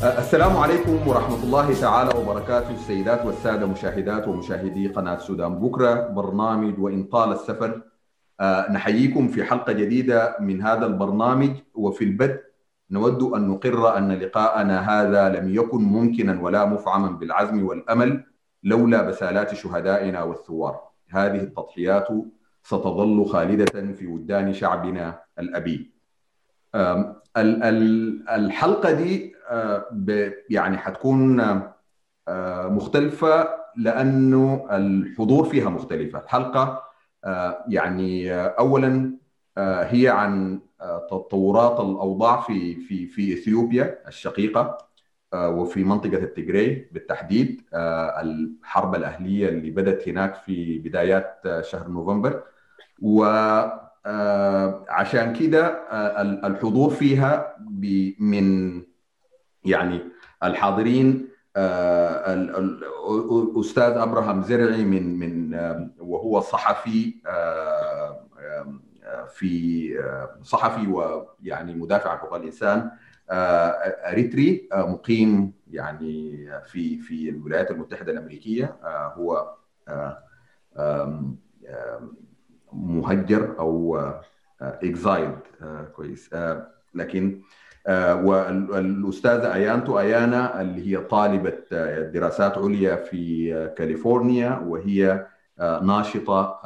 السلام عليكم ورحمة الله تعالى وبركاته السيدات والسادة مشاهدات ومشاهدي قناة سودان بكرة برنامج وإن طال السفر. نحييكم في حلقة جديدة من هذا البرنامج. وفي البدء نود أن نقر أن لقاءنا هذا لم يكن ممكنا ولا مفعما بالعزم والأمل لولا بسالات شهدائنا والثوار. هذه التضحيات ستظل خالدة في وجدان شعبنا الأبي. الحلقة دي يعني حتكون مختلفة لأنه الحضور فيها مختلفة. الحلقة يعني أولا هي عن تطورات الأوضاع في في في إثيوبيا الشقيقة وفي منطقة التجري بالتحديد الحرب الأهلية اللي بدأت هناك في بدايات شهر نوفمبر. وعشان كده الحضور فيها من يعني الحاضرين الأستاذ أبراهام زرعي من من وهو صحفي في صحفي ويعني مدافع عن حقوق الإنسان أريتري مقيم يعني في في الولايات المتحدة الأمريكية هو مهجر أو اكزايلد كويس لكن والأستاذة أيانتو أيانا اللي هي طالبة دراسات عليا في كاليفورنيا وهي ناشطة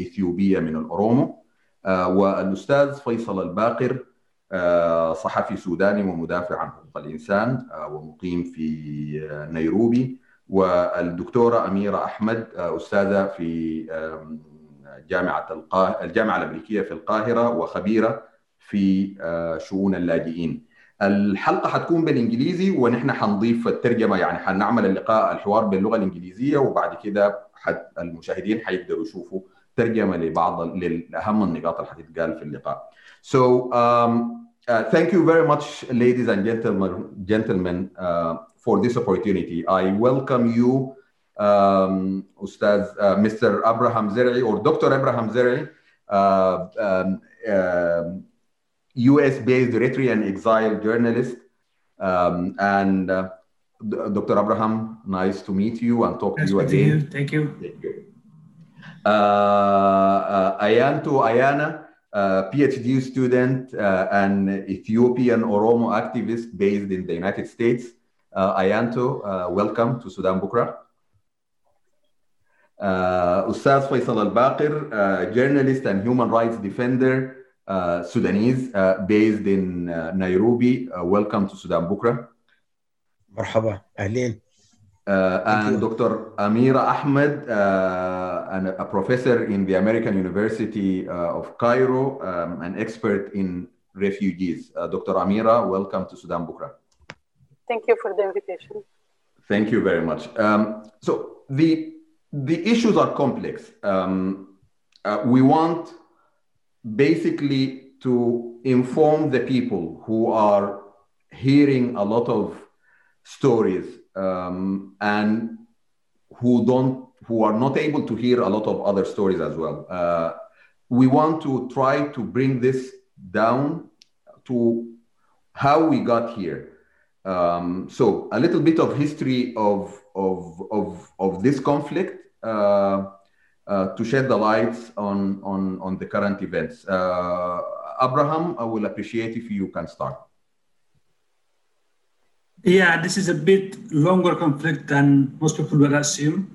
إثيوبية من الأورومو. والأستاذ فيصل الباقر صحفي سوداني ومدافع عن حقوق الإنسان ومقيم في نيروبي. والدكتورة أميرة أحمد أستاذة في جامعة الجامعة الأمريكية في القاهرة وخبيرة في شؤون اللاجئين. الحلقة حتكون بالإنجليزي ونحن حنضيف الترجمة يعني حنعمل اللقاء الحوار باللغة الإنجليزية وبعد كده المشاهدين حيقدروا يشوفوا ترجمة لبعض لأهم النقاط اللي حتتقال في اللقاء. So um, uh, thank you very much, ladies and gentlemen, gentlemen uh, for this opportunity. I welcome you, um, Ustaz, uh, Mr. Abraham Zer'i or Dr. Abraham Zer'i, um, US-based Eritrean exile journalist. Um, and uh, Dr. Abraham, nice to meet you and talk nice to you again. You. Thank you. Thank you. Uh, uh, Ayantu Ayana, uh, PhD student uh, and Ethiopian Oromo activist based in the United States. Uh, Ayantu, welcome to Sudan Bukra. Ustaz Faisal Al-Baqir, journalist and human rights defender, uh, Sudanese uh, based in uh, Nairobi. Uh, welcome to Sudan Bukra. Marhaba, Ahlin. Uh, and Dr. Amira Ahmed, uh, a professor in the American University of Cairo, um, an expert in refugees. Dr. Amira, welcome to Sudan Bukra. Thank you for the invitation. Thank you very much. Um, so the the issues are complex. Um, we want basically to inform the people who are hearing a lot of stories um, and who don't who are not able to hear a lot of other stories as well. Uh, we want to try to bring this down to how we got here. Um, so a little bit of history of of of, of this conflict. Uh, Uh, to shed the lights on on on the current events. Uh, Abraham i will appreciate if you can start. Yeah, this is a bit longer conflict than most people would assume.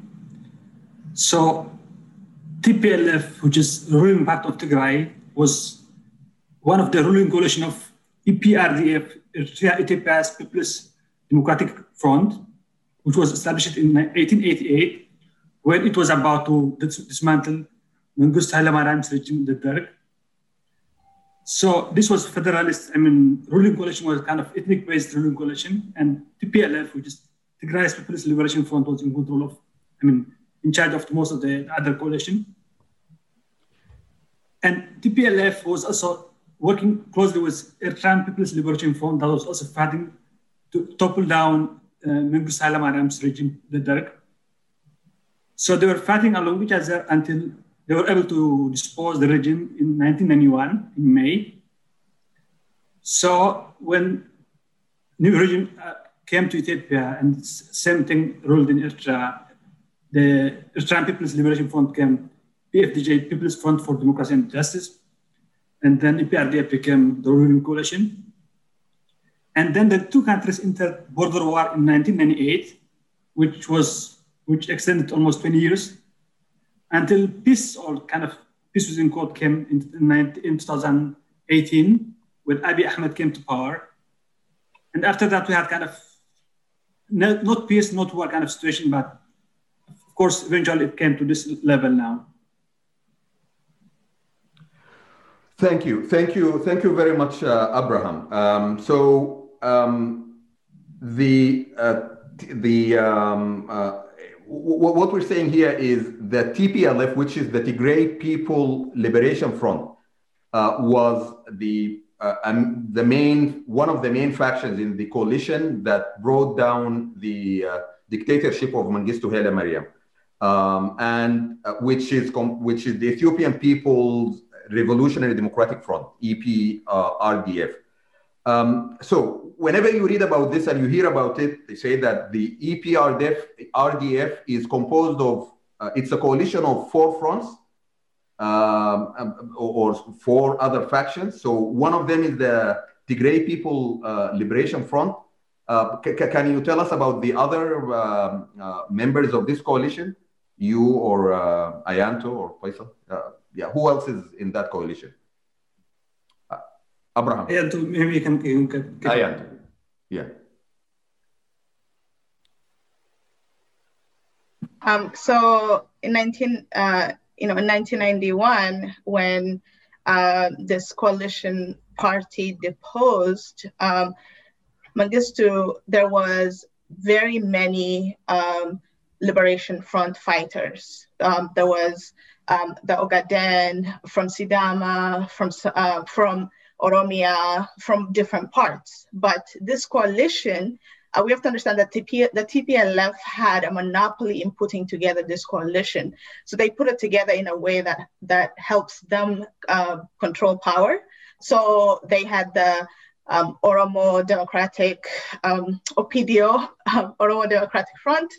So TPLF, which is ruling part of Tigray, was one of the ruling coalition of EPRDF, Eritrea Ethiopia's People's Democratic Front, which was established in 1888 when it was about to dismantle Mengistu Haile Mariam's regime, the Derg. So this was federalist, I mean, ruling coalition was kind of ethnic-based ruling coalition, and TPLF, which is Tigray's People's Liberation Front, was in control of, I mean, in charge of most of the other coalition. And TPLF was also working closely with Eritrean People's Liberation Front that was also fighting to topple down uh, Mengistu Haile Mariam's regime, the Derg. So they were fighting along each other until they were able to dispose the regime in 1991 in May. So when new regime uh, came to Ethiopia and same thing ruled in Eritrea. The Eritrean People's Liberation Front came, PFDJ, People's Front for Democracy and Justice, and then EPRDF became the ruling coalition. And then the two countries entered border war in 1998, which was which extended almost 20 years until peace or kind of peace within court came in, in 2018 when Abiy Ahmed came to power. And after that, we had kind of not, not peace, not war kind of situation, but of course, eventually it came to this level now. Thank you, thank you, thank you very much, uh, Abraham. Um, so um, the uh, the um, uh, what we're saying here is that TPLF, which is the Tigray People Liberation Front, uh, was the uh, um, the main one of the main factions in the coalition that brought down the uh, dictatorship of Mengistu Haile Mariam, um, and uh, which is which is the Ethiopian People's Revolutionary Democratic Front (EPRDF). Um, so whenever you read about this and you hear about it, they say that the EPRDF RDF is composed of uh, it's a coalition of four fronts um, um or, four other factions. So one of them is the Tigray People uh, Liberation Front. Uh, can you tell us about the other um, uh, members of this coalition? You or uh, Ayantu or Faisal? Uh, yeah, who else is in that coalition? Abraham. Ayantu, maybe you can. You can Ayantu. Yeah. Um, so in 19, uh, you know, in 1991, when uh, this coalition party deposed um, Mengistu, there was very many um, liberation front fighters. Um, there was um, the Ogaden from Sidama, from uh, from Oromia, from different parts. But this coalition, uh, we have to understand that TP, the TPLF had a monopoly in putting together this coalition. So they put it together in a way that, that helps them uh, control power. So they had the um, Oromo Democratic, um, OPDO, um, Oromo Democratic Front.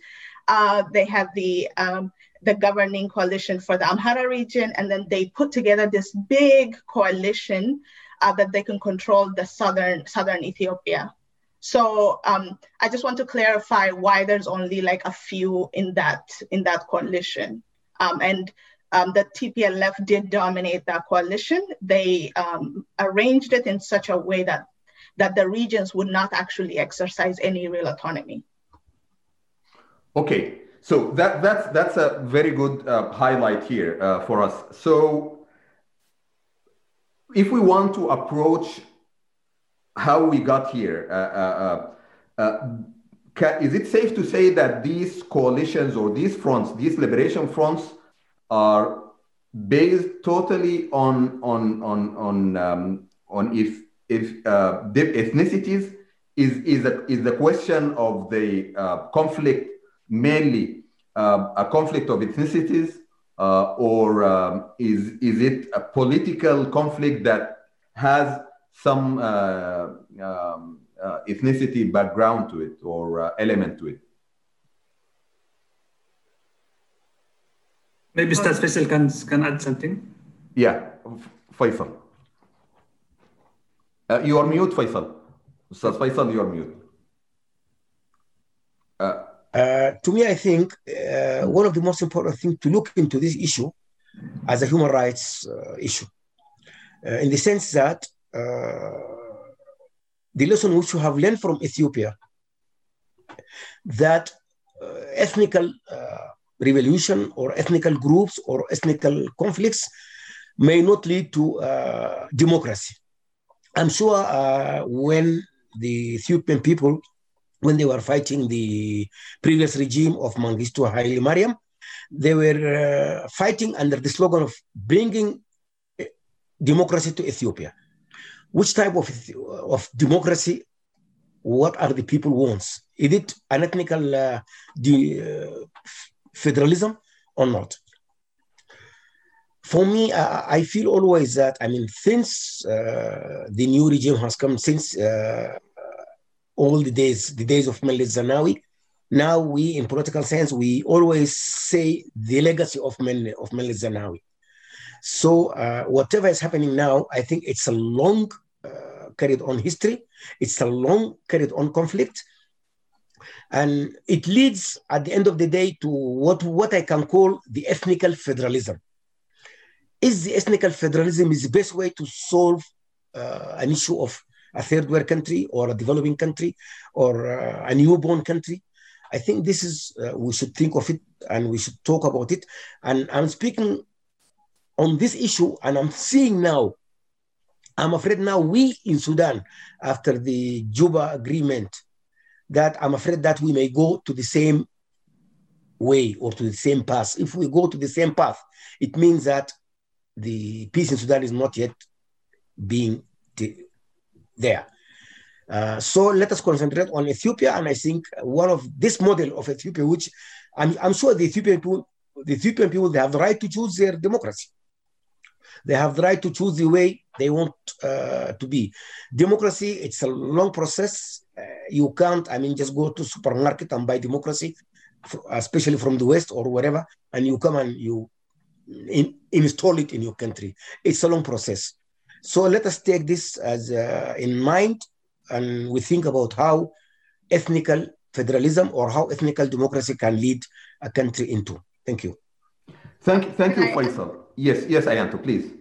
Uh, they had the um, the governing coalition for the Amhara region, and then they put together this big coalition uh, that they can control the southern southern Ethiopia. So um, I just want to clarify why there's only like a few in that in that coalition, um, and um, the TPLF did dominate that coalition. They um, arranged it in such a way that that the regions would not actually exercise any real autonomy. Okay, so that that's that's a very good uh, highlight here uh, for us. So if we want to approach how we got here, uh, uh, uh, uh can, is it safe to say that these coalitions or these fronts, these liberation fronts, are based totally on on on on um, on if if uh, ethnicities? Is is a, is the question of the uh, conflict mainly a conflict of ethnicities uh, or um, is, is it a political conflict that has some uh, um, uh, ethnicity background to it or uh, element to it? Maybe Stas Faisal can, can add something. Yeah, Faisal. Uh, you are mute, Faisal. Ustaz Faisal, you are mute. Uh, to me, I think uh, one of the most important things to look into this issue as a human rights uh, issue, uh, in the sense that uh, the lesson which you have learned from Ethiopia, that ethnical revolution or ethnical groups or ethnical conflicts may not lead to democracy. I'm sure when the Ethiopian people when they were fighting the previous regime of Mengistu Haile Mariam, they were uh, fighting under the slogan of bringing eh, democracy to Ethiopia. Which type of, of democracy, what are the people wants? Is it an ethnical uh, uh, federalism or not? For me, I, I, feel always that, I mean, since uh, the new regime has come, since uh, all the days, the days of Meles Zenawi. Now we, in political science, we always say the legacy of Mel of Meles Zenawi. So uh, whatever is happening now, I think it's a long uh, carried on history. It's a long carried on conflict. And it leads at the end of the day to what, what I can call the ethnical federalism. Is the ethnical federalism is the best way to solve uh, an issue of a third world country or a developing country or uh, a newborn country? I think this is, uh, we should think of it and we should talk about it. And I'm speaking on this issue and I'm seeing now, I'm afraid now we in Sudan, after the Juba agreement, that I'm afraid that we may go to the same way or to the same path. If we go to the same path, it means that the peace in Sudan is not yet being there. Uh, so let us concentrate on Ethiopia, and I think one of this model of Ethiopia, which I'm, I'm sure the Ethiopian people, the Ethiopian people, they have the right to choose their democracy. They have the right to choose the way they want uh, to be. Democracy, it's a long process. Uh, you can't, I mean, just go to supermarket and buy democracy, especially from the West or wherever, and you come and you in, install it in your country. It's a long process. So let us take this as uh, in mind, and we think about how ethnical federalism or how ethnical democracy can lead a country into. Thank you. Thank, thank you, Faisal. Yes, yes, Ayantu, please.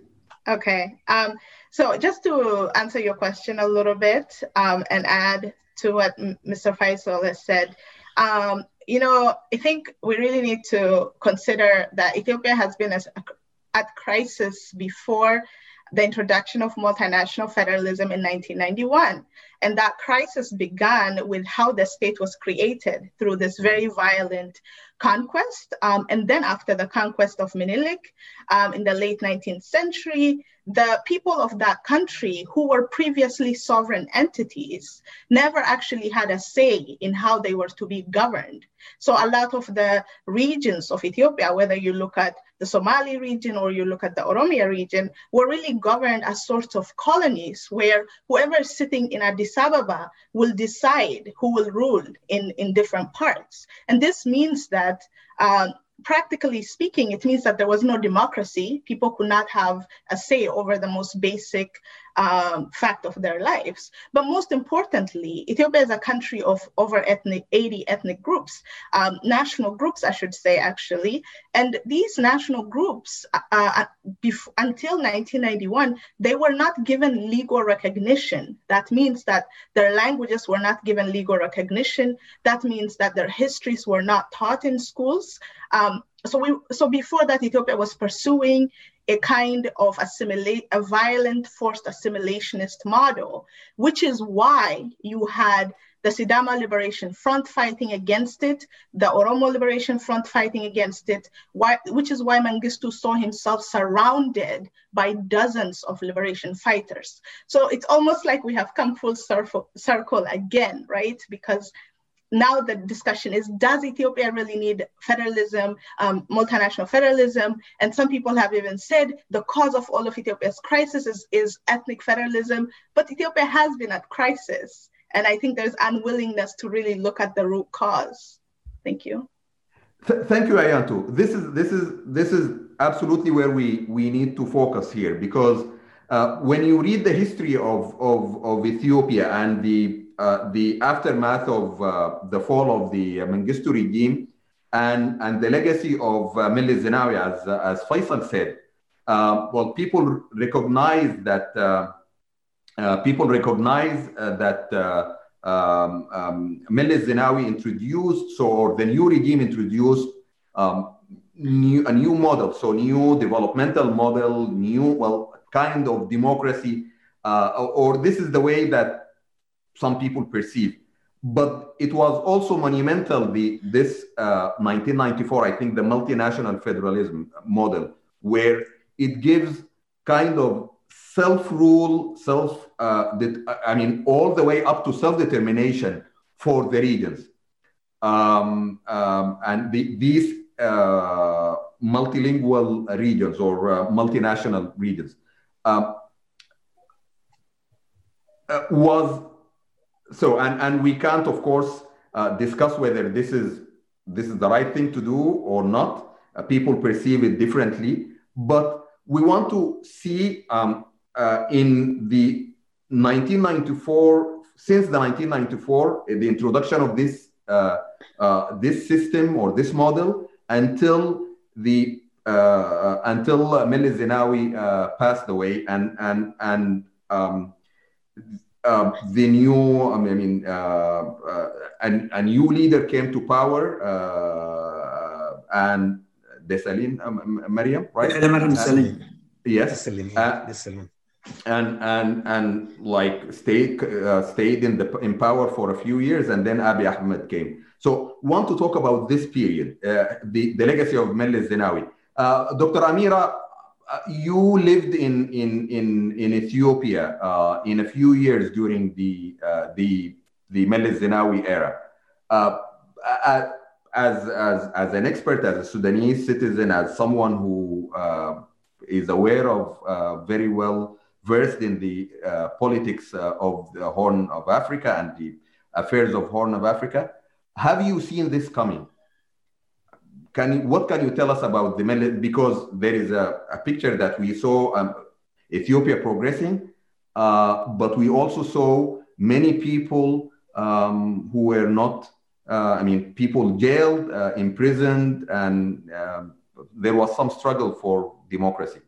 Okay. Um, so just to answer your question a little bit um, and add to what Mr. Faisal has said, um, you know, I think we really need to consider that Ethiopia has been as, at crisis before the introduction of multinational federalism in 1991. And that crisis began with how the state was created through this very violent conquest. Um, and then after the conquest of Menelik um, in the late 19th century, the people of that country who were previously sovereign entities never actually had a say in how they were to be governed. So a lot of the regions of Ethiopia, whether you look at the Somali region or you look at the Oromia region, were really governed as sorts of colonies where whoever is sitting in Addis Ababa will decide who will rule in, in different parts. And this means that um, practically speaking, it means that there was no democracy. People could not have a say over the most basic um, fact of their lives. But most importantly, Ethiopia is a country of over ethnic, 80 ethnic groups, um, national groups, I should say, actually. And these national groups, uh, uh bef- until 1991, they were not given legal recognition. That means that their languages were not given legal recognition. That means that their histories were not taught in schools. Um, so we so before that ethiopia was pursuing a kind of assimilate a violent forced assimilationist model which is why you had the Sidama Liberation Front fighting against it, the Oromo Liberation Front fighting against it, why, which is why Mengistu saw himself surrounded by dozens of liberation fighters. So it's almost like we have come full circle, circle again, right? Because now the discussion is does Ethiopia really need federalism, um, multinational federalism? And some people have even said the cause of all of Ethiopia's crisis is, is ethnic federalism, but Ethiopia has been at crisis. And I think there's unwillingness to really look at the root cause. Thank you. Th- thank you, Ayantu. This is this is this is absolutely where we we need to focus here because uh, when you read the history of, of, of Ethiopia and the uh, the aftermath of uh, the fall of the Mengistu regime and, and the legacy of uh, Zenawi, as, as Faisal said, uh, well, people recognize that uh, people recognize that um, um, Zenawi introduced, so or the new regime introduced um, new, a new model, so new developmental model, new well kind of democracy, or this is the way that some people perceive. But it was also monumental, the, this uh, 1994, I think, the multinational federalism model, where it gives kind of self-rule, self, uh, I mean, all the way up to self-determination for the regions. Um, um, and the, these uh, multilingual regions or uh, multinational regions um, uh, was so and and we can't of course uh, discuss whether this is this is the right thing to do or not. Uh, people perceive it differently, but we want to see um, uh, in the 1994 since the 1994 the introduction of this uh, uh, this system or this model until the uh, until Meles Zenawi passed away and and and um, uh, the new, I mean, uh, uh, a, a, new leader came to power, and Desalegn, um, Mariam, right? Yes. And and and like stayed stayed in the in power for a few years, and then Abiy Ahmed came. So, want to talk about this period, the the legacy of Meles Zenawi. Dr. Amira, uh, you lived in in in in Ethiopia uh, in a few years during the uh, the the Meles Zenawi era. Uh, as as as an expert, as a Sudanese citizen, as someone who uh, is aware of very well versed in the politics of the Horn of Africa and the affairs of Horn of Africa, have you seen this coming? Can what can you tell us about the millet? Because there is a, a picture that we saw um, Ethiopia progressing, uh, but we also saw many people um, who were not, uh, I mean, people jailed, uh, imprisoned, and um, there was some struggle for democracy.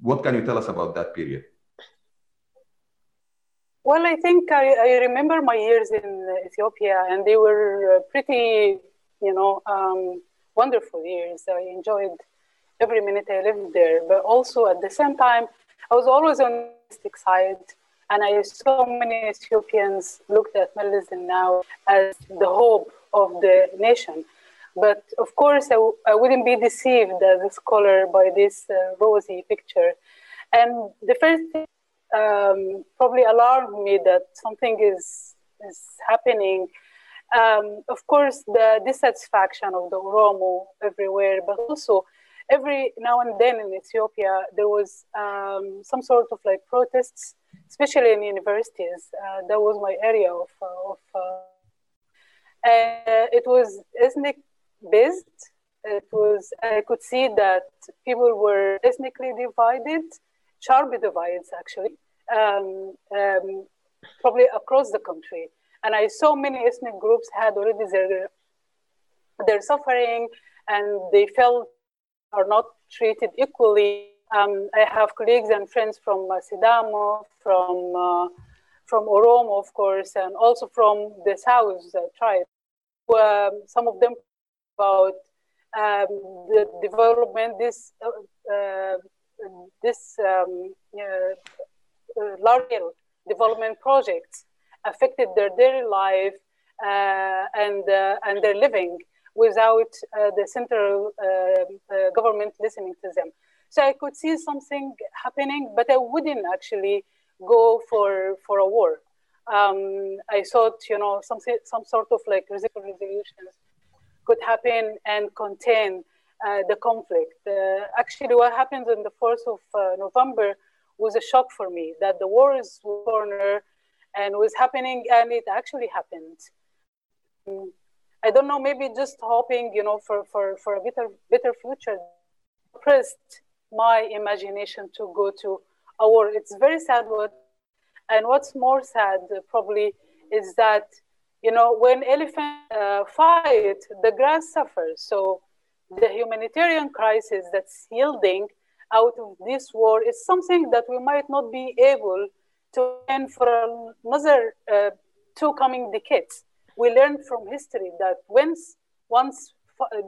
What can you tell us about that period? Well, I think I, I remember my years in Ethiopia, and they were pretty, you know, um, wonderful years. I enjoyed every minute I lived there, but also at the same time, I was always on the side. And I saw many Ethiopians looked at Meles now as the hope of the nation. But of course, I w- I wouldn't be deceived as a scholar by this uh, rosy picture. And the first thing um, probably alarmed me that something is, is happening um, of course, the dissatisfaction of the Oromo everywhere, but also every now and then in Ethiopia, there was um, some sort of like protests, especially in universities. Uh, that was my area of, uh, of uh, and it was ethnic based. It was, I could see that people were ethnically divided, sharp divides actually, um, um, probably across the country. And I saw many ethnic groups had already their, their suffering and they felt are not treated equally. Um, I have colleagues and friends from uh, Sidamo, from, uh, from Oromo, of course, and also from the South uh, tribe. Um, some of them about um, the development, this, uh, uh this um, uh, large development projects affected their daily life uh, and, uh, and their living without uh, the central government listening to them. So I could see something happening, but I wouldn't actually go for, for a war. Um, I thought, you know, some, some sort of like resolutions could happen and contain uh, the conflict. Uh, actually, what happened on the 4th of uh, November was a shock for me that the war is corner and was happening and it actually happened. I don't know maybe just hoping you know for for for a better better future. Pressed my imagination to go to a war. It's very sad what and what's more sad probably is that you know when elephants uh, fight the grass suffers. So the humanitarian crisis that's yielding out of this war is something that we might not be able to learn for another uh, two coming decades. We learned from history that once, once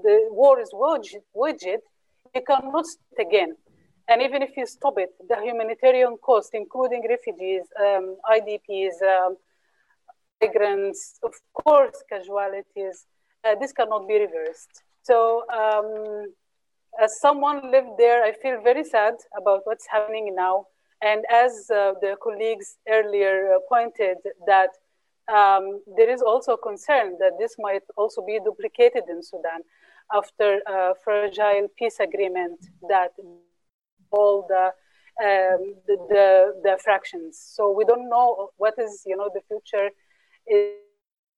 the war is waged, waged you cannot start again. And even if you stop it, the humanitarian cost, including refugees, um, IDPs, um, migrants, of course, casualties, uh, this cannot be reversed. So, um, as someone lived there, I feel very sad about what's happening now. And as uh, the colleagues earlier uh, pointed that um, there is also concern that this might also be duplicated in Sudan after a fragile peace agreement that all the, um, the, the, the fractions. So we don't know what is, you know, the future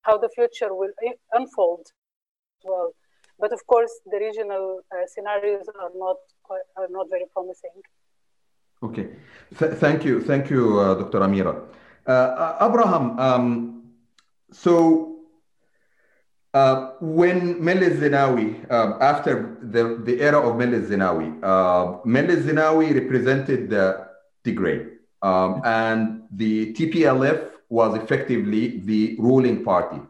how the future will unfold. Well, but of course, the regional uh, scenarios are not are not very promising. Okay, Th thank you, thank you, uh, Dr. Amira. Uh, Abraham, um, so uh, when Meles Zenawi, um, after the, the era of Meles Zenawi, uh, Meles Zenawi represented the Tigray, um, and the TPLF was effectively the ruling party.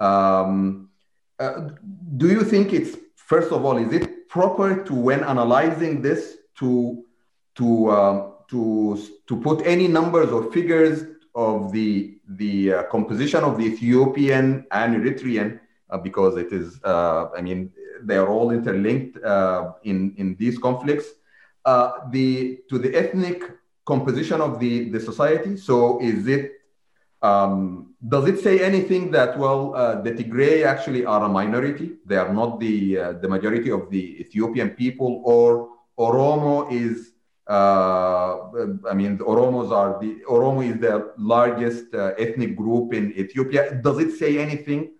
Um, uh, do you think it's first of all, is it proper to when analyzing this to to um, to to put any numbers or figures of the the uh, composition of the Ethiopian and Eritrean uh, because it is uh, I mean they are all interlinked uh, in in these conflicts uh, the to the ethnic composition of the the society so is it um, does it say anything that well uh, the Tigray actually are a minority? They are not the the majority of the Ethiopian people, or Oromo is. Uh, I mean, the Oromos are the Oromo is the largest uh, ethnic group in Ethiopia. Does it say anything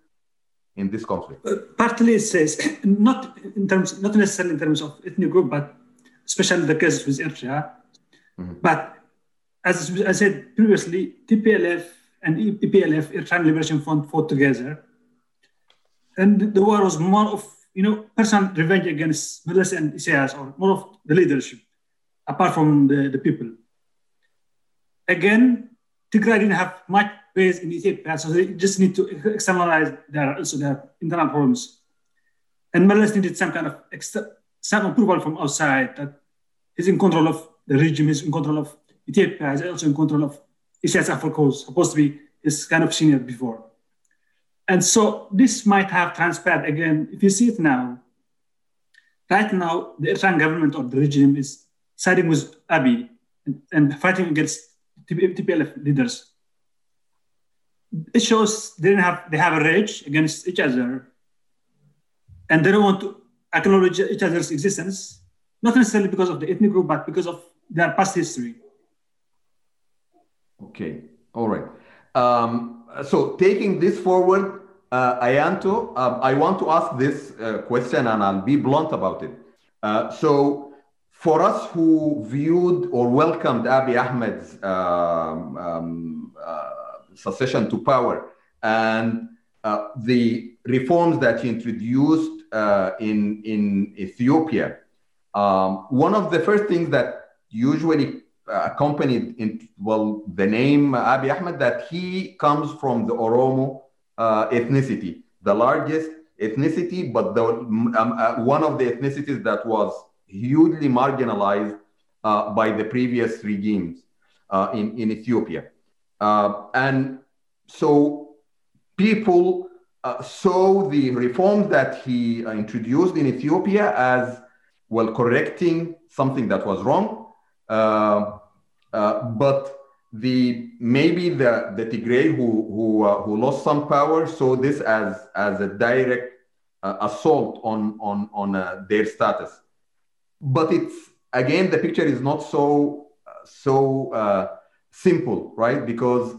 in this conflict? Uh, partly it says not in terms, not necessarily in terms of ethnic group, but especially the case with Eritrea. Mm-hmm. But as I said previously, TPLF and EPLF, Eritrean Liberation Front, fought together. And the war was more of, you know, personal revenge against Meles and Isaias, or more of the leadership, apart from the, the people. Again, Tigray didn't have much base in Ethiopia, so they just need to externalize their, also their internal problems. And Meles needed some kind of some approval from outside that he's in control of the regime, he's in control of Ethiopia, he's also in control of Isaias Afwerki was supposed to be his kind of senior before. And so this might have transpired again. If you see it now, right now, the Eritrean government or the regime is siding with Abiy and, and fighting against TPLF leaders. It shows they have they have a rage against each other, and they don't want to acknowledge each other's existence, not necessarily because of the ethnic group, but because of their past history. Okay, all right. Um, so taking this forward, uh, Ayantu, um, I want to ask this uh, question and I'll be blunt about it. Uh, so for us who viewed or welcomed Abiy Ahmed's um, um, uh, succession to power and uh, the reforms that he introduced uh, in, in Ethiopia, um, one of the first things that usually accompanied in well the name Abiy Ahmed that he comes from the Oromo uh, ethnicity, the largest ethnicity, but the, um, uh, one of the ethnicities that was hugely marginalized uh, by the previous regimes uh, in, in Ethiopia. Uh, and so people uh, saw the reforms that he introduced in Ethiopia as well correcting something that was wrong uh, uh, but the maybe the the Tigray who who uh, who lost some power saw this as as a direct assault on on on their status. But it's again the picture is not so so simple, right? Because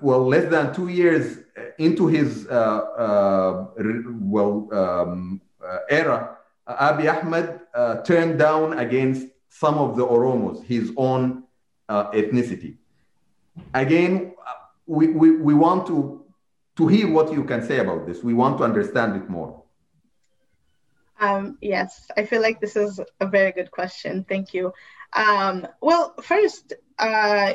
well, less than two years into his uh, uh, well um, uh, era, Abiy Ahmed turned down against some of the Oromos, his own uh, ethnicity. Again, we, we, we want to, to hear what you can say about this. We want to understand it more. Um, yes, I feel like this is a very good question. Thank you. Um, well, first, uh,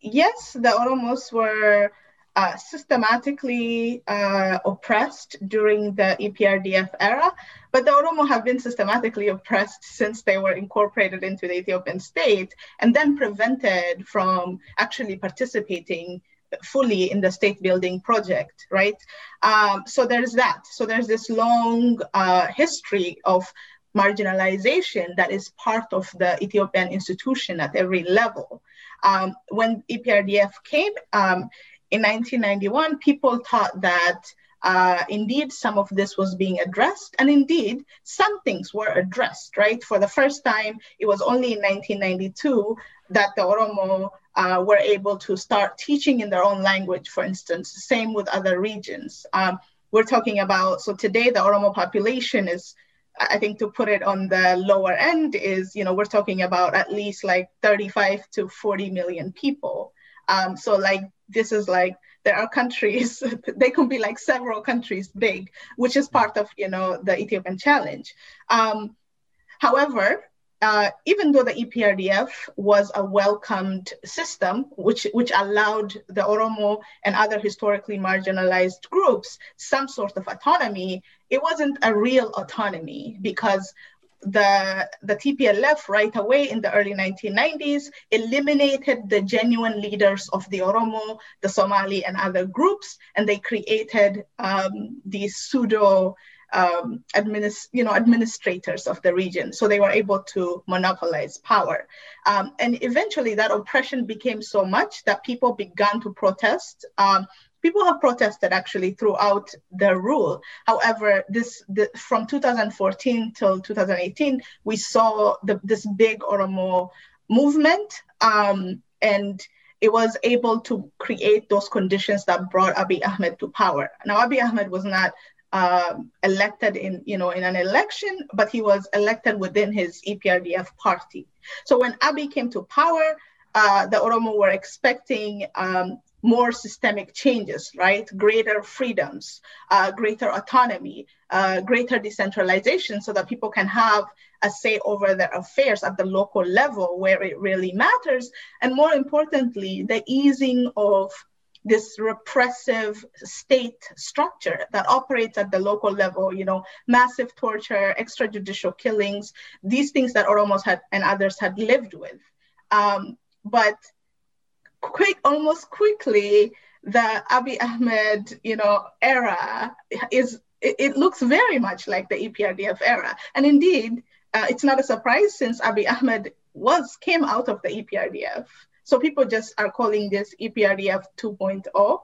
yes, the Oromos were uh, systematically uh, oppressed during the EPRDF era, but the Oromo have been systematically oppressed since they were incorporated into the Ethiopian state and then prevented from actually participating fully in the state building project, right? Um, so there's that. So there's this long uh, history of marginalization that is part of the Ethiopian institution at every level. Um, when EPRDF came, um, in 1991, people thought that uh, indeed some of this was being addressed, and indeed some things were addressed, right? For the first time, it was only in 1992 that the Oromo uh, were able to start teaching in their own language, for instance. Same with other regions. Um, we're talking about, so today the Oromo population is, I think to put it on the lower end is, you know, we're talking about at least like 35 to 40 million people. Um, so like, this is like, there are countries, they can be like several countries big, which is part of, you know, the Ethiopian challenge. Um, however, uh, even though the EPRDF was a welcomed system, which, which allowed the Oromo and other historically marginalized groups some sort of autonomy, it wasn't a real autonomy because the, the TPLF right away in the early 1990s eliminated the genuine leaders of the Oromo, the Somali, and other groups, and they created um, these pseudo um, administ- you know, administrators of the region. So they were able to monopolize power. Um, and eventually that oppression became so much that people began to protest. Um, people have protested actually throughout the rule. However, this the, from 2014 till 2018, we saw the, this big Oromo movement. Um, and it was able to create those conditions that brought Abiy Ahmed to power. Now, Abiy Ahmed was not uh, elected in you know in an election, but he was elected within his EPRDF party. So when Abiy came to power, uh, the Oromo were expecting um, more systemic changes, right? Greater freedoms, uh, greater autonomy, uh, greater decentralization, so that people can have a say over their affairs at the local level where it really matters, and more importantly, the easing of this repressive state structure that operates at the local level, you know, massive torture, extrajudicial killings, these things that Oromos had and others had lived with. Um, but quick, almost quickly, the Abiy Ahmed, you know, era is, it, it looks very much like the EPRDF era. And indeed, uh, it's not a surprise since Abiy Ahmed was, came out of the EPRDF. So people just are calling this EPRDF 2.0.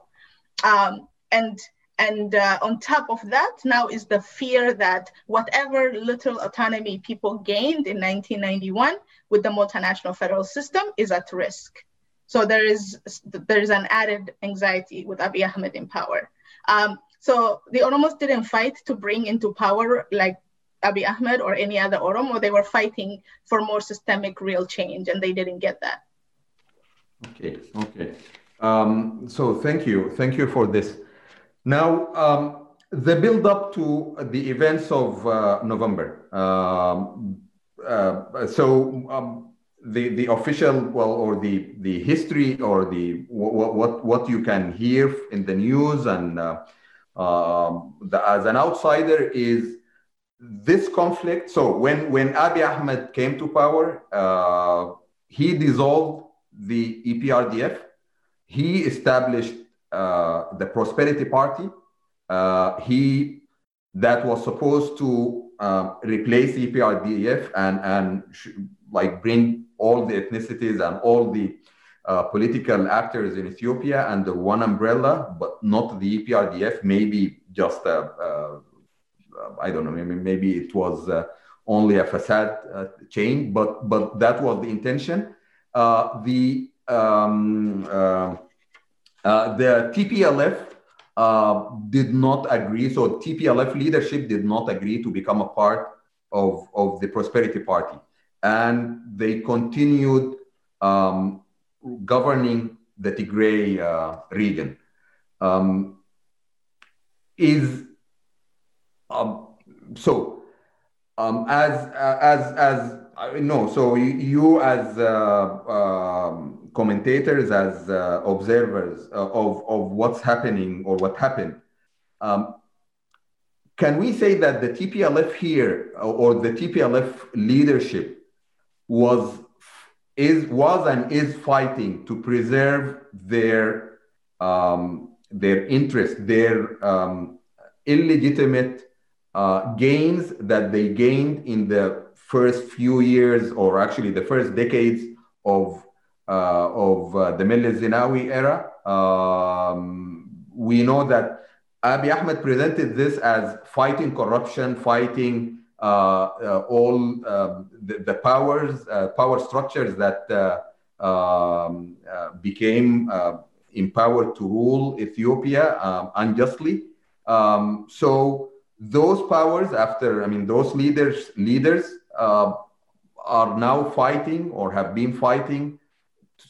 Um, and and uh, on top of that, now is the fear that whatever little autonomy people gained in 1991 with the multinational federal system is at risk. So there is there is an added anxiety with Abiy Ahmed in power. Um, so the Oromos didn't fight to bring into power like Abiy Ahmed or any other Oromo. They were fighting for more systemic, real change, and they didn't get that. Okay, okay. Um, so thank you, thank you for this. Now, um, the build up to the events of uh, November. Um, uh, so um, the the official well or the the history or the what what, what you can hear in the news and uh, um, the, as an outsider is this conflict. So when when Abiy Ahmed came to power, uh, he dissolved the EPRDF. He established uh, the Prosperity Party. Uh, he that was supposed to uh, replace EPRDF and and like bring all the ethnicities and all the uh, political actors in Ethiopia under one umbrella, but not the EPRDF. Maybe just a, a, I don't know. Maybe maybe it was uh, only a facade uh, change, but but that was the intention. Uh, the um, uh, uh, the TPLF did not agree. So TPLF leadership did not agree to become a part of, of the Prosperity Party, and they continued um, governing the Tigray uh, region. Um, is um, so um, as as no, so you, you as uh, um, commentators, as uh, observers uh, of, of what's happening or what happened, um, can we say that the TPLF here or the TPLF leadership was is was and is fighting to preserve their um, their interest, their um, illegitimate uh, gains that they gained in the first few years, or actually the first decades of uh, of uh, the Meles Zenawi era. Um, we know that Abiy Ahmed presented this as fighting corruption, fighting uh, uh all um, the, the, powers, uh, power structures that um, uh, became uh, empowered to rule Ethiopia um, unjustly. Um, so those powers, after I mean, those leaders leaders uh, are now fighting or have been fighting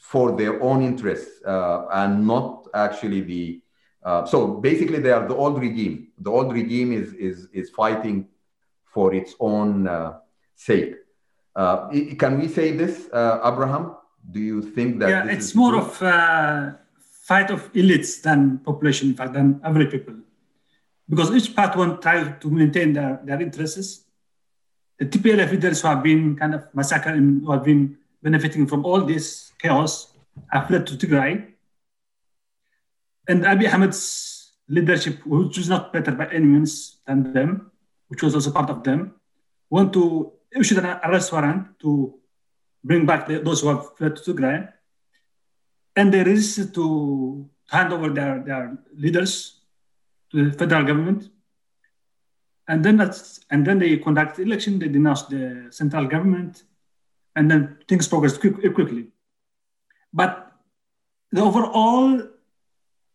for their own interests uh, and not actually the. Uh, so basically, they are the old regime. The old regime is is is fighting for its own uh, sake. Uh, can we say this, uh, Abraham? Do you think that? Yeah, it's more true? of a fight of elites than population, in fact, than average people, because each part one tries to maintain their, their interests. The TPLF leaders who have been kind of massacred and who have been benefiting from all this chaos have fled to Tigray. And Abiy Ahmed's leadership, which was not better by any means than them, which was also part of them, want to issue an arrest warrant to bring back the, those who have fled to Tigray. And they resisted to hand over their, their leaders to the federal government. And then that's and then they conduct the election, they denounce the central government, and then things progress quick, quickly. But the overall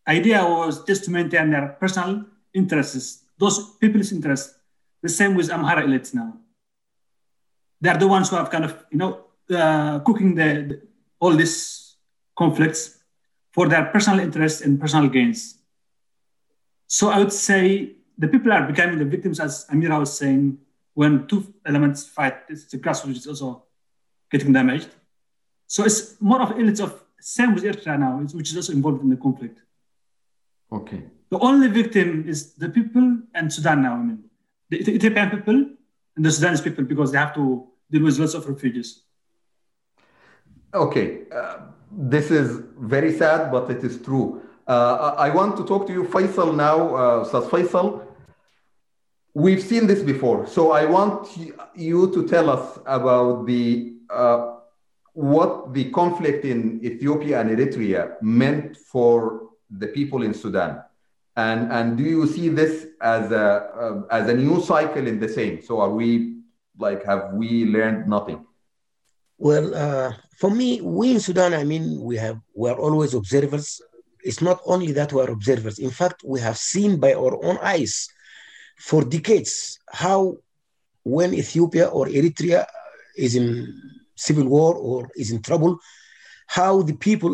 idea was just to maintain their personal interests, those people's interests, the same with Amhara elites now. They're the ones who have kind of, you know, uh, cooking the, the, all these conflicts for their personal interests and personal gains. So I would say the people are becoming the victims, as Amira was saying, when two elements fight, it's the grassroots which is also getting damaged. So it's more of elites of same with Eritrea now, which is also involved in the conflict. Okay. The only victim is the people and Sudan now. I mean, the Ethiopian people and the Sudanese people because they have to deal with lots of refugees. Okay, uh, this is very sad, but it is true. Uh, I want to talk to you, Faisal, now. Uh, Faisal, we've seen this before, so I want you to tell us about the uh, what the conflict in Ethiopia and Eritrea meant for the people in Sudan. And, and do you see this as a, uh, as a new cycle in the same? So are we like, have we learned nothing? Well, uh, for me, we in Sudan, I mean, we have we are always observers. It's not only that we are observers. In fact, we have seen by our own eyes for decades how when Ethiopia or Eritrea is in civil war or is in trouble, how the people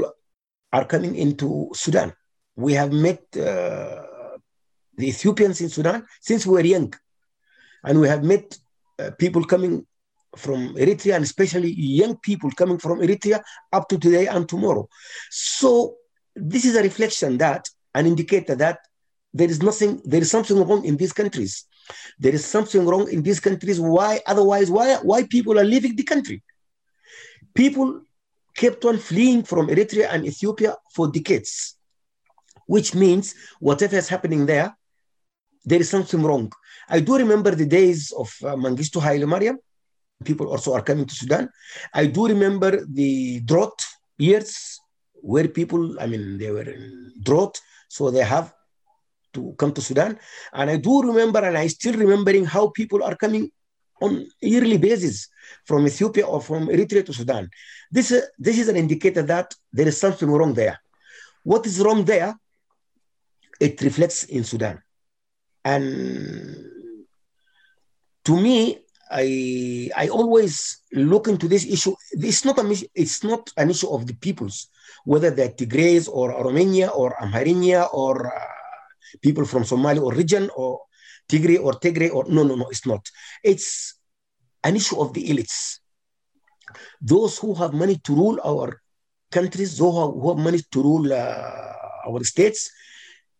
are coming into Sudan. We have met uh, the Ethiopians in Sudan since we were young, and we have met uh, people coming from Eritrea, and especially young people coming from Eritrea up to today and tomorrow. So this is a reflection that, an indicator that there is nothing, there is something wrong in these countries. There is something wrong in these countries. Why? Otherwise, why why people are leaving the country? People kept on fleeing from Eritrea and Ethiopia for decades, which means whatever is happening there, there is something wrong. I do remember the days of uh, Mengistu Haile Mariam. People also are coming to Sudan. I do remember the drought years where people, I mean, they were in drought, so they have to come to Sudan. And I do remember, and I still remembering how people are coming on yearly basis from Ethiopia or from Eritrea to Sudan. This, uh, this is an indicator that there is something wrong there. What is wrong there? It reflects in Sudan. And to me, I, I always look into this issue. It's not, a, it's not an issue of the peoples, whether they're Tigrays or Romania or Amharinia or uh, people from Somali or region or Tigray or Tigray or no, no, no, it's not. It's an issue of the elites. Those who have money to rule our countries, those who have money to rule uh, our states,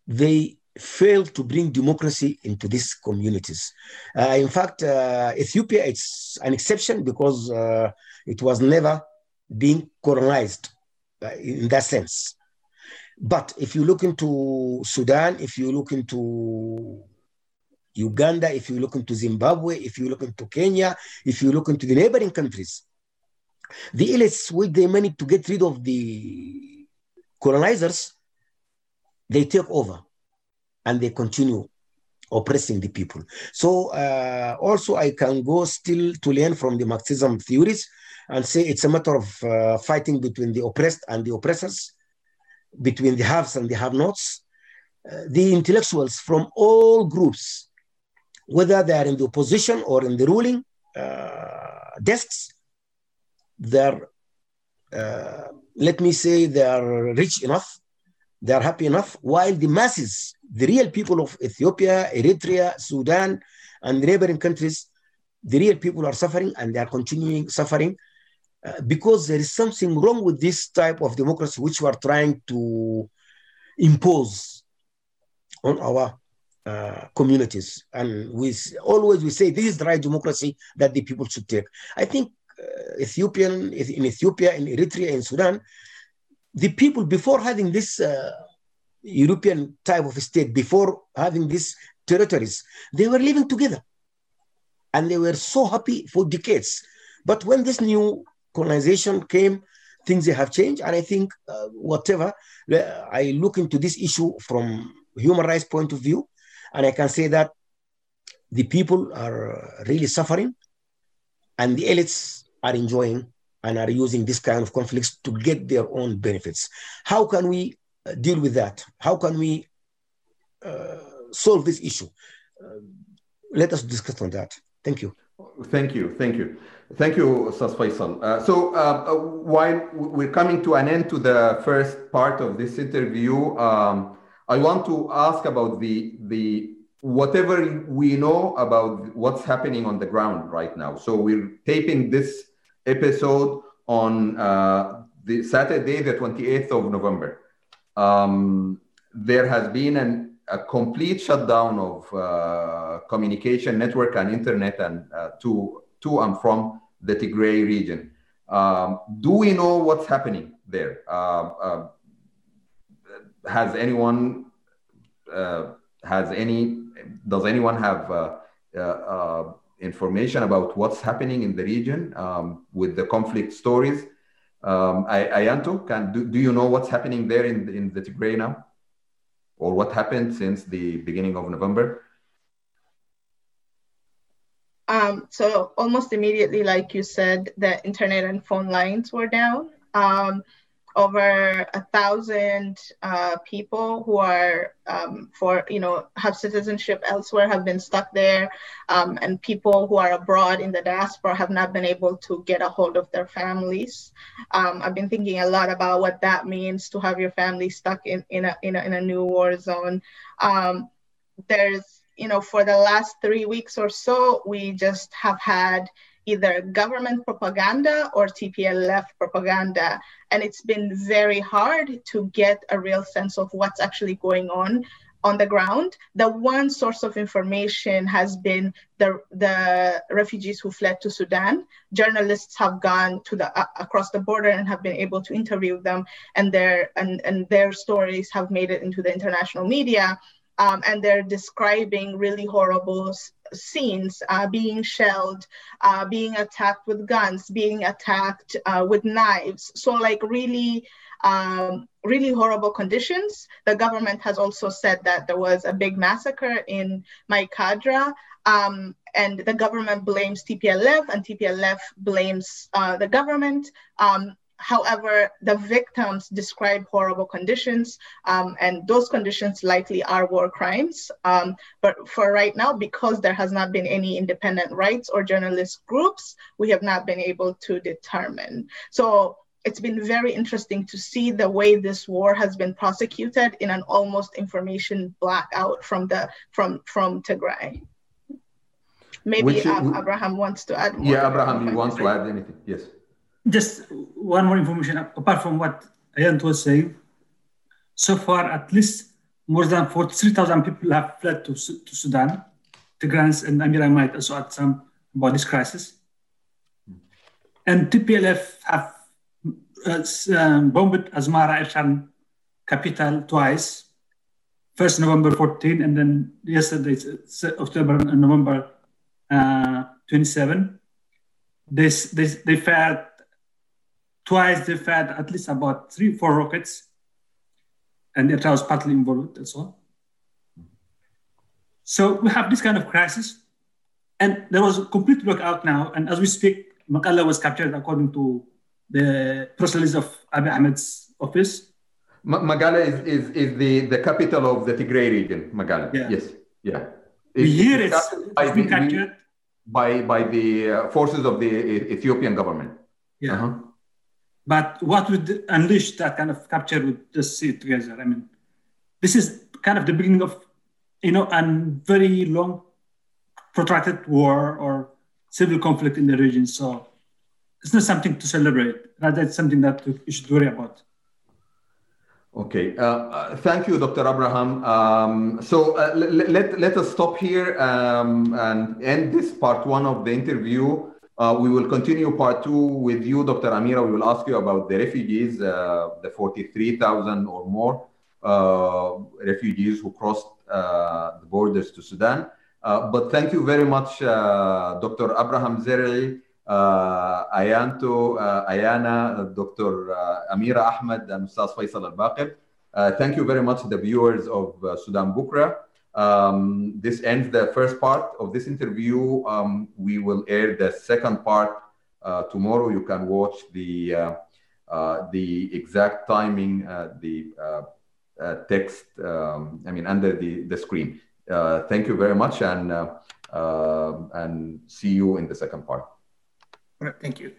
they fail to bring democracy into these communities. Uh, in fact, uh, Ethiopia, it's an exception because uh, it was never being colonized uh, in that sense. But if you look into Sudan, if you look into Uganda, if you look into Zimbabwe, if you look into Kenya, if you look into the neighboring countries, the elites with the money to get rid of the colonizers, they take over and they continue oppressing the people. So uh, also I can go still to learn from the Marxism theories and say it's a matter of uh, fighting between the oppressed and the oppressors, between the haves and the have-nots. Uh, the intellectuals from all groups, whether they are in the opposition or in the ruling uh, desks, they're, uh, let me say, they are rich enough, they are happy enough, while the masses, the real people of Ethiopia, Eritrea, Sudan, and neighboring countries, the real people are suffering and they are continuing suffering uh, because there is something wrong with this type of democracy which we are trying to impose on our uh, communities. And we always we say this is the right democracy that the people should take. I think uh, Ethiopian in Ethiopia, in Eritrea, in Sudan, the people before having this uh, European type of state, before having these territories, they were living together, and they were so happy for decades. But when this new colonization came, things have changed. And I think uh, whatever, I look into this issue from human rights point of view, and I can say that the people are really suffering and the elites are enjoying and are using this kind of conflicts to get their own benefits. How can we uh, deal with that? How can we uh, solve this issue? Uh, let us discuss on that. Thank you. Thank you. Thank you. Thank you, Sas Faisal. Uh, so uh, uh, while we're coming to an end to the first part of this interview, um, I want to ask about the the whatever we know about what's happening on the ground right now. So we're taping this episode on uh, the Saturday, the 28th of November. Um, there has been an, a complete shutdown of uh, communication network and internet and uh, to to and from the Tigray region. Um, do we know what's happening there? Uh, has anyone uh, has any does anyone have uh, uh, information about what's happening in the region um, with the conflict stories? Um, Ayantu, can do, do you know what's happening there in in the Tigray now, or what happened since the beginning of November? Um, so almost immediately, like you said, the internet and phone lines were down. Um, over a thousand uh, people who are um, for you know have citizenship elsewhere have been stuck there, um, and people who are abroad in the diaspora have not been able to get a hold of their families. Um, I've been thinking a lot about what that means to have your family stuck in in a in a, in a new war zone. Um, there's you know, for the last three weeks or so, we just have had either government propaganda or TPLF propaganda. And it's been very hard to get a real sense of what's actually going on on the ground. The one source of information has been the, the refugees who fled to Sudan. Journalists have gone to the uh, across the border and have been able to interview them, and their and, and their stories have made it into the international media um, and they're describing really horrible scenes uh, being shelled uh, being attacked with guns being attacked uh, with knives. So like really um, really horrible conditions. The government has also said that there was a big massacre in Maikadra um, and the government blames TPLF and TPLF blames uh, the government um, However, the victims describe horrible conditions, um, and those conditions likely are war crimes. Um, but for right now, because there has not been any independent rights or journalist groups, we have not been able to determine. So it's been very interesting to see the way this war has been prosecuted in an almost information blackout from the from from Tigray. Maybe Which, um, Abraham wants to add more. Yeah, Abraham, you want to add anything? Yes just one more information apart from what Ayant was saying. So far, at least more than 43,000 people have fled to, to Sudan. Tigrans and Amira might also add some about this crisis. And TPLF have uh, um, bombed Asmara Elshan capital twice. First November 14 and then yesterday, October and November uh, 27. They, they, they fired twice they fed at least about three, four rockets, and it was partly involved as well. So we have this kind of crisis, and there was a complete lockout now. And as we speak, Mekelle was captured according to the press release of Abiy Ahmed's office. Mekelle is, is, is the, the capital of the Tigray region, Mekelle. Yeah. Yes, yeah. We hear it's, by it's been the- captured. by, by the uh, forces of the E- Ethiopian government. Yeah. Uh-huh. But what would unleash that kind of capture would just see together. I mean, this is kind of the beginning of, you know, a very long, protracted war or civil conflict in the region. So it's not something to celebrate. Rather, it's something that you should worry about. Okay, uh, uh, thank you, Dr. Abraham. Um, so uh, let, let us stop here um, and end this part one of the interview. Uh, we will continue part two with you, Dr. Amira. We will ask you about the refugees, uh, the 43,000 or more uh, refugees who crossed uh, the borders to Sudan. Uh, but thank you very much, uh, Dr. Abraham Zere, Ayantu, Ayana, Dr. Amira Ahmed, and Ustaz Faisal Al-Baqir. Thank you very much, the viewers of Sudan Bukra. Um, this ends the first part of this interview. Um, we will air the second part uh, tomorrow. You can watch the uh, uh, the exact timing, uh, the uh, uh, text. Um, I mean, under the the screen. Thank you very much, and uh, and see you in the second part. Thank you.